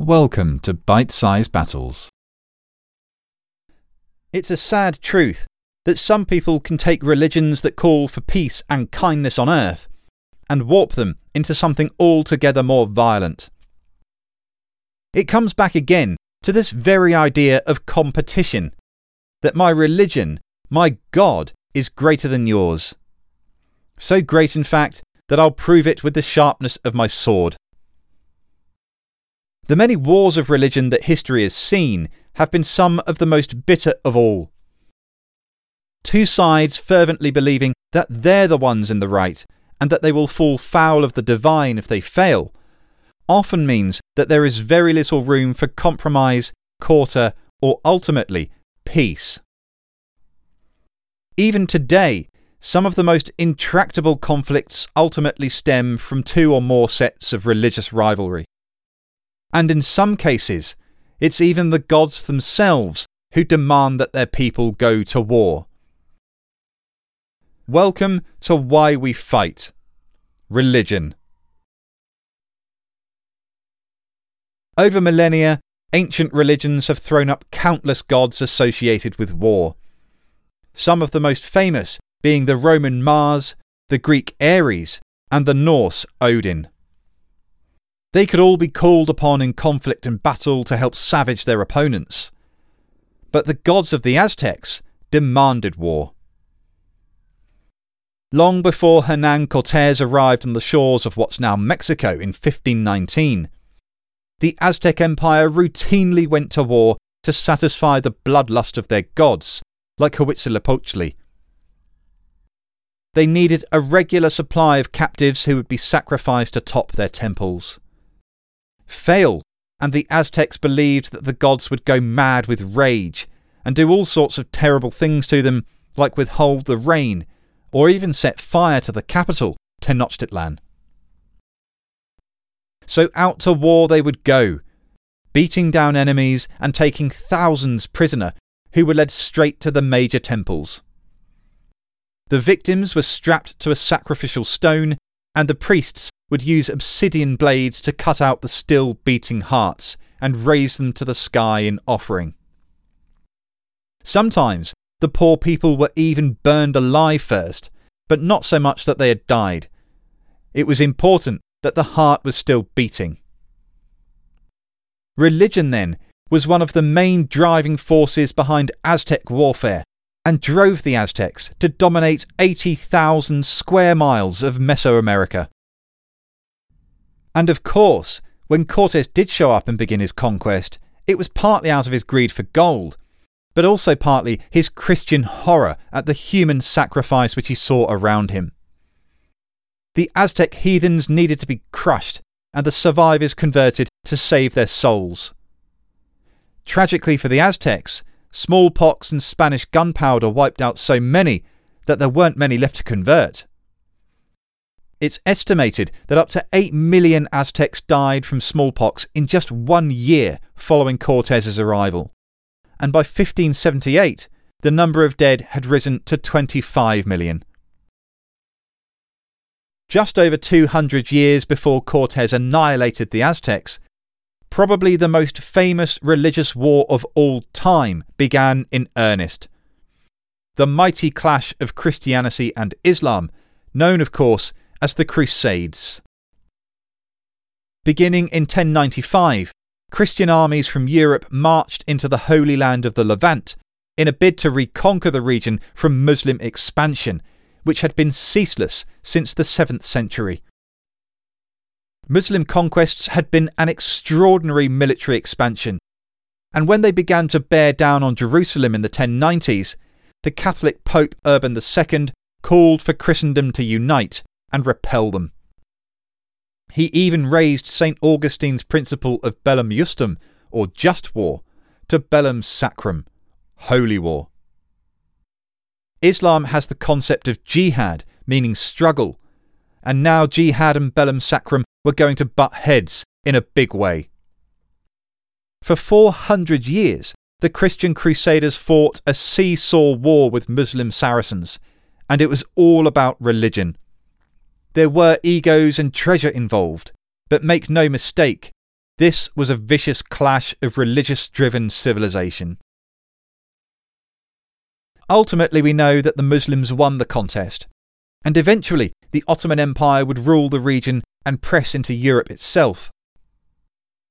Welcome to Bite Size Battles. It's a sad truth that some people can take religions that call for peace and kindness on earth and warp them into something altogether more violent. It comes back again to this very idea of competition that my religion, my God, is greater than yours. So great, in fact, that I'll prove it with the sharpness of my sword. The many wars of religion that history has seen have been some of the most bitter of all. Two sides fervently believing that they're the ones in the right and that they will fall foul of the divine if they fail, often means that there is very little room for compromise, quarter, or ultimately peace. Even today, some of the most intractable conflicts ultimately stem from two or more sets of religious rivalry and in some cases, it's even the gods themselves who demand that their people go to war. Welcome to Why We Fight Religion. Over millennia, ancient religions have thrown up countless gods associated with war. Some of the most famous being the Roman Mars, the Greek Ares, and the Norse Odin. They could all be called upon in conflict and battle to help savage their opponents. But the gods of the Aztecs demanded war. Long before Hernan Cortes arrived on the shores of what's now Mexico in 1519, the Aztec Empire routinely went to war to satisfy the bloodlust of their gods, like Huitzilopochtli. They needed a regular supply of captives who would be sacrificed atop their temples fail, and the Aztecs believed that the gods would go mad with rage and do all sorts of terrible things to them, like withhold the rain or even set fire to the capital, Tenochtitlan. So out to war they would go, beating down enemies and taking thousands prisoner who were led straight to the major temples. The victims were strapped to a sacrificial stone, and the priests would use obsidian blades to cut out the still beating hearts and raise them to the sky in offering. Sometimes the poor people were even burned alive first, but not so much that they had died. It was important that the heart was still beating. Religion, then, was one of the main driving forces behind Aztec warfare and drove the Aztecs to dominate 80,000 square miles of Mesoamerica. And of course, when Cortes did show up and begin his conquest, it was partly out of his greed for gold, but also partly his Christian horror at the human sacrifice which he saw around him. The Aztec heathens needed to be crushed and the survivors converted to save their souls. Tragically for the Aztecs, smallpox and Spanish gunpowder wiped out so many that there weren't many left to convert. It's estimated that up to 8 million Aztecs died from smallpox in just one year following Cortez's arrival. And by 1578, the number of dead had risen to 25 million. Just over 200 years before Cortez annihilated the Aztecs, probably the most famous religious war of all time began in earnest. The mighty clash of Christianity and Islam, known, of course, as the Crusades. Beginning in 1095, Christian armies from Europe marched into the Holy Land of the Levant in a bid to reconquer the region from Muslim expansion, which had been ceaseless since the 7th century. Muslim conquests had been an extraordinary military expansion, and when they began to bear down on Jerusalem in the 1090s, the Catholic Pope Urban II called for Christendom to unite and repel them. He even raised St. Augustine's principle of bellum justum, or just war, to bellum sacrum, holy war. Islam has the concept of jihad, meaning struggle, and now jihad and bellum sacrum were going to butt heads in a big way. For 400 years, the Christian Crusaders fought a seesaw war with Muslim Saracens, and it was all about religion there were egos and treasure involved, but make no mistake, This was a vicious clash of religious driven civilization. Ultimately, we know that the Muslims won the contest, and eventually the Ottoman Empire would rule the region and press into Europe itself.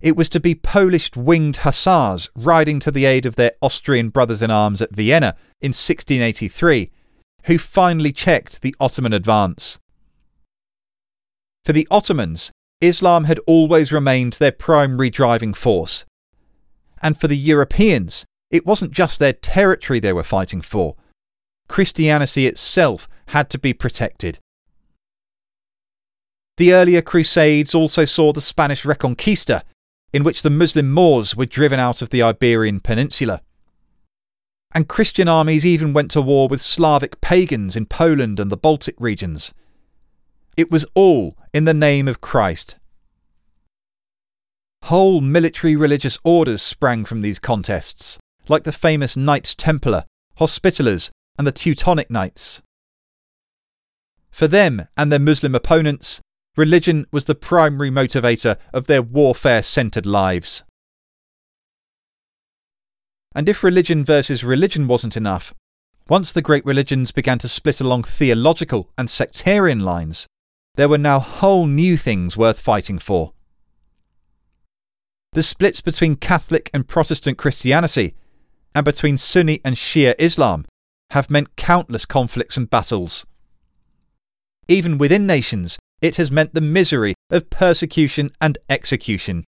It was to be Polish winged hussars riding to the aid of their Austrian brothers in arms at Vienna in 1683 who finally checked the Ottoman advance. For the Ottomans, Islam had always remained their primary driving force. And for the Europeans, it wasn't just their territory they were fighting for. Christianity itself had to be protected. The earlier Crusades also saw the Spanish Reconquista, in which the Muslim Moors were driven out of the Iberian Peninsula. And Christian armies even went to war with Slavic pagans in Poland and the Baltic regions. It was all in the name of Christ. Whole military religious orders sprang from these contests, like the famous Knights Templar, Hospitallers, and the Teutonic Knights. For them and their Muslim opponents, religion was the primary motivator of their warfare centred lives. And if religion versus religion wasn't enough, once the great religions began to split along theological and sectarian lines, there were now whole new things worth fighting for. The splits between Catholic and Protestant Christianity and between Sunni and Shia Islam have meant countless conflicts and battles. Even within nations, it has meant the misery of persecution and execution.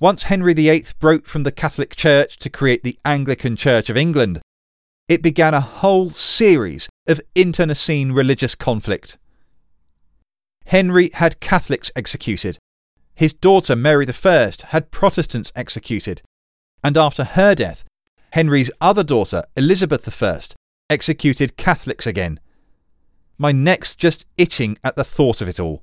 Once Henry VIII broke from the Catholic Church to create the Anglican Church of England, it began a whole series of internecine religious conflict. Henry had Catholics executed. His daughter Mary I had Protestants executed. And after her death, Henry's other daughter, Elizabeth I, executed Catholics again. My neck's just itching at the thought of it all.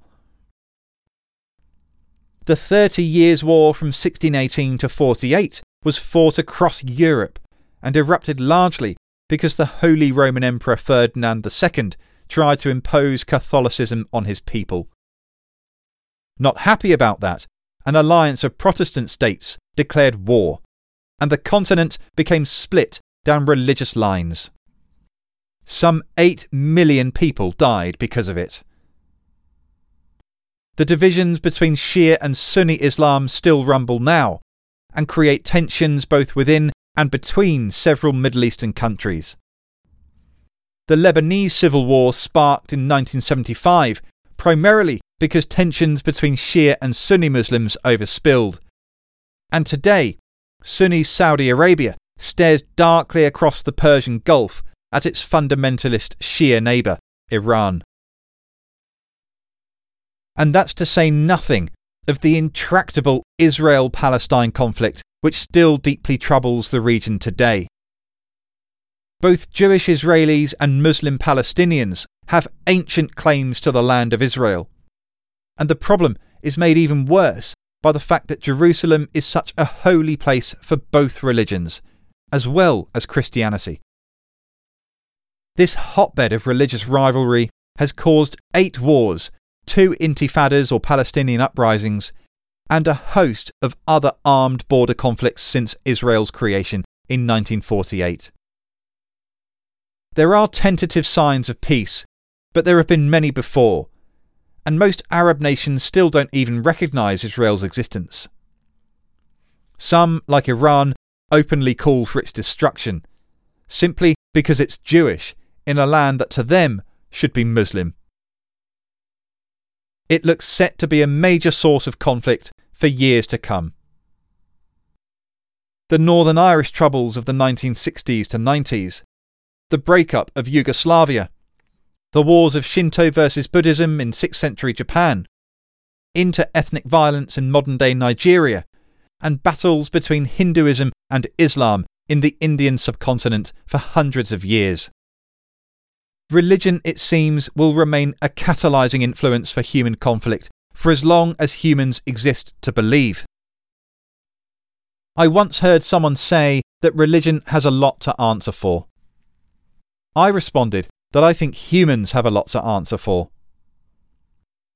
The Thirty Years' War from 1618 to 48 was fought across Europe and erupted largely because the Holy Roman Emperor Ferdinand II tried to impose Catholicism on his people. Not happy about that, an alliance of Protestant states declared war, and the continent became split down religious lines. Some 8 million people died because of it. The divisions between Shia and Sunni Islam still rumble now and create tensions both within and between several Middle Eastern countries. The Lebanese civil war sparked in 1975 primarily because tensions between Shia and Sunni Muslims overspilled. And today, Sunni Saudi Arabia stares darkly across the Persian Gulf at its fundamentalist Shia neighbour, Iran. And that's to say nothing of the intractable Israel Palestine conflict, which still deeply troubles the region today. Both Jewish Israelis and Muslim Palestinians have ancient claims to the land of Israel. And the problem is made even worse by the fact that Jerusalem is such a holy place for both religions, as well as Christianity. This hotbed of religious rivalry has caused eight wars, two intifadas or Palestinian uprisings, and a host of other armed border conflicts since Israel's creation in 1948. There are tentative signs of peace, but there have been many before, and most Arab nations still don't even recognise Israel's existence. Some, like Iran, openly call for its destruction, simply because it's Jewish in a land that to them should be Muslim. It looks set to be a major source of conflict for years to come. The Northern Irish troubles of the 1960s to 90s the breakup of Yugoslavia, the wars of Shinto versus Buddhism in 6th century Japan, inter ethnic violence in modern day Nigeria, and battles between Hinduism and Islam in the Indian subcontinent for hundreds of years. Religion, it seems, will remain a catalysing influence for human conflict for as long as humans exist to believe. I once heard someone say that religion has a lot to answer for. I responded that I think humans have a lot to answer for.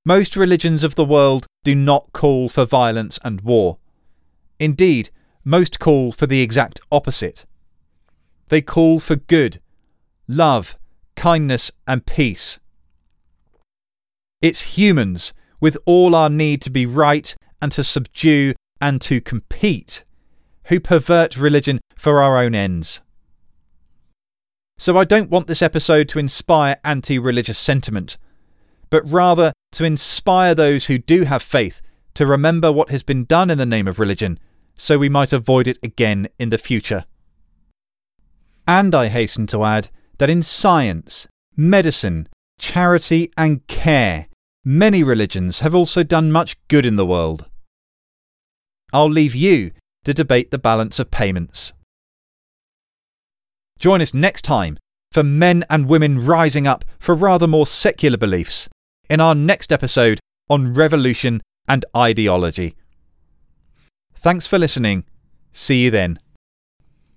Most religions of the world do not call for violence and war. Indeed, most call for the exact opposite. They call for good, love, kindness, and peace. It's humans, with all our need to be right and to subdue and to compete, who pervert religion for our own ends. So I don't want this episode to inspire anti religious sentiment, but rather to inspire those who do have faith to remember what has been done in the name of religion so we might avoid it again in the future. And I hasten to add that in science, medicine, charity, and care, many religions have also done much good in the world. I'll leave you to debate the balance of payments. Join us next time for men and women rising up for rather more secular beliefs in our next episode on revolution and ideology. Thanks for listening. See you then.